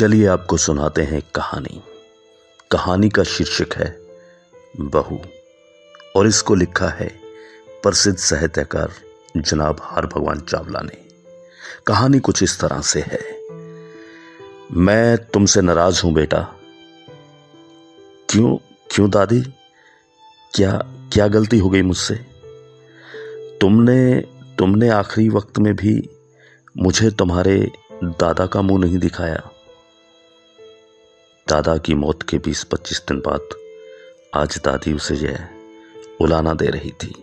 चलिए आपको सुनाते हैं कहानी। कहानी का शीर्षक है, बहू। और इसको लिखा है प्रसिद्ध साहित्यकार जनाब हर भगवान चावला ने। कहानी कुछ इस तरह से है। मैं तुमसे नाराज़ हूँ बेटा। क्यों? क्यों दादी? क्या क्या गलती हो गई मुझसे? तुमने तुमने आखिरी वक्त में भी मुझे तुम्हारे दादा का मुँह नहीं दिखाया। दादा की मौत के बीस पच्चीस दिन बाद आज दादी उसे यह उलाना दे रही थी।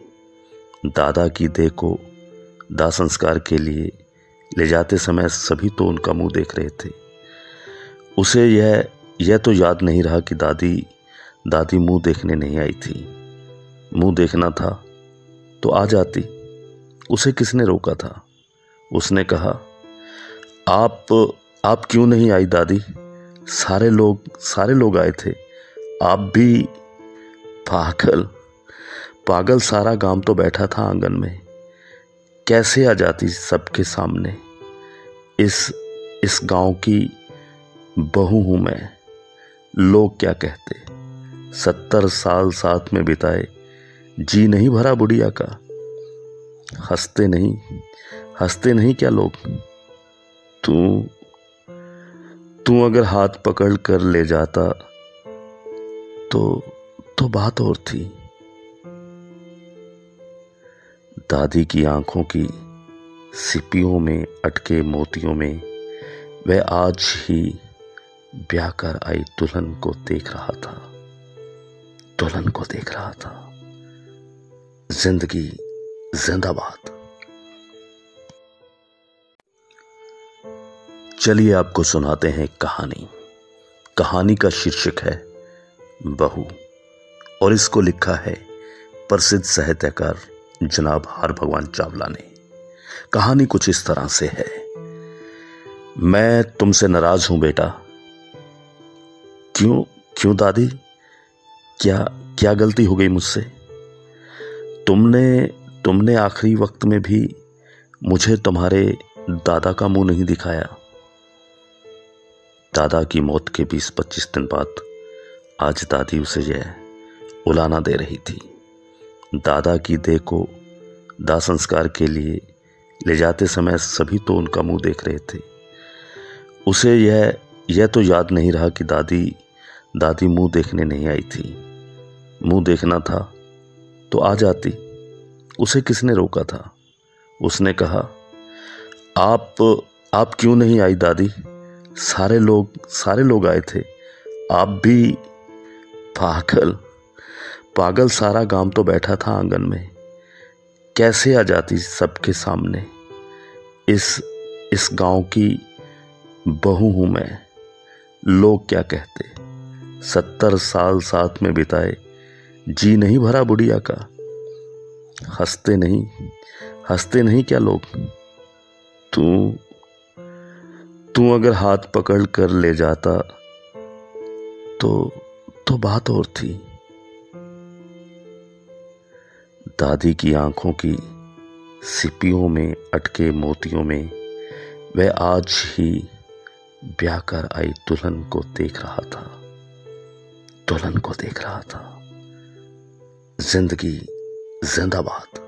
दादा की देह को दाह संस्कार के लिए ले जाते समय सभी तो उनका मुँह देख रहे थे। उसे यह यह तो याद नहीं रहा कि दादी दादी मुँह देखने नहीं आई थी। मुँह देखना था तो आ जाती। उसे किसने रोका था? उसने कहा, आप आप क्यों नहीं आई दादी? सारे लोग सारे लोग आए थे। आप भी, पागल। पागल सारा गाँव तो बैठा था आँगन में। कैसे आ जाती सबके सामने? इस इस गाँव की बहू हूँ मैं। लोग क्या कहते? सत्तर साल साथ में बिताए। जी नहीं भरा बुढ़िया का। हँसते नहीं। हँसते नहीं क्या लोग? तू तू अगर हाथ पकड़ कर ले जाता तो तो बात और थी। दादी की आँखों की सिपियों में, अटके मोतियों में, वह आज ही ब्याह कर आई दुल्हन को देख रहा था। दुल्हन को देख रहा था। ज़िंदगी जिंदाबाद। चलिए आपको सुनाते हैं कहानी। कहानी का शीर्षक है, बहू। और इसको लिखा है प्रसिद्ध साहित्यकार जनाब हर भगवान चावला ने। कहानी कुछ इस तरह से है। मैं तुमसे नाराज़ हूँ बेटा। क्यों क्यों दादी? क्या क्या गलती हो गई मुझसे? तुमने तुमने आखिरी वक्त में भी मुझे तुम्हारे दादा का मुँह नहीं दिखाया। दादा की मौत के बीस पच्चीस दिन बाद आज दादी उसे यह उलाना दे रही थी। दादा की देह को दाह संस्कार के लिए ले जाते समय सभी तो उनका मुँह देख रहे थे। उसे यह यह तो याद नहीं रहा कि दादी दादी मुँह देखने नहीं आई थी। मुँह देखना था तो आ जाती। उसे किसने रोका था? उसने कहा, आप आप क्यों नहीं आई दादी? सारे लोग सारे लोग आए थे। आप भी, पागल। पागल सारा गाँव तो बैठा था आँगन में। कैसे आ जाती सबके सामने? इस इस गाँव की बहू हूँ मैं। लोग क्या कहते? सत्तर साल साथ में बिताए। जी नहीं भरा बुढ़िया का। हँसते नहीं। हँसते नहीं क्या लोग? तू तू अगर हाथ पकड़ कर ले जाता तो तो बात और थी। दादी की आँखों की सिपियों में, अटके मोतियों में, वह आज ही ब्याह कर आई दुल्हन को देख रहा था। दुल्हन को देख रहा था। ज़िंदगी जिंदाबाद।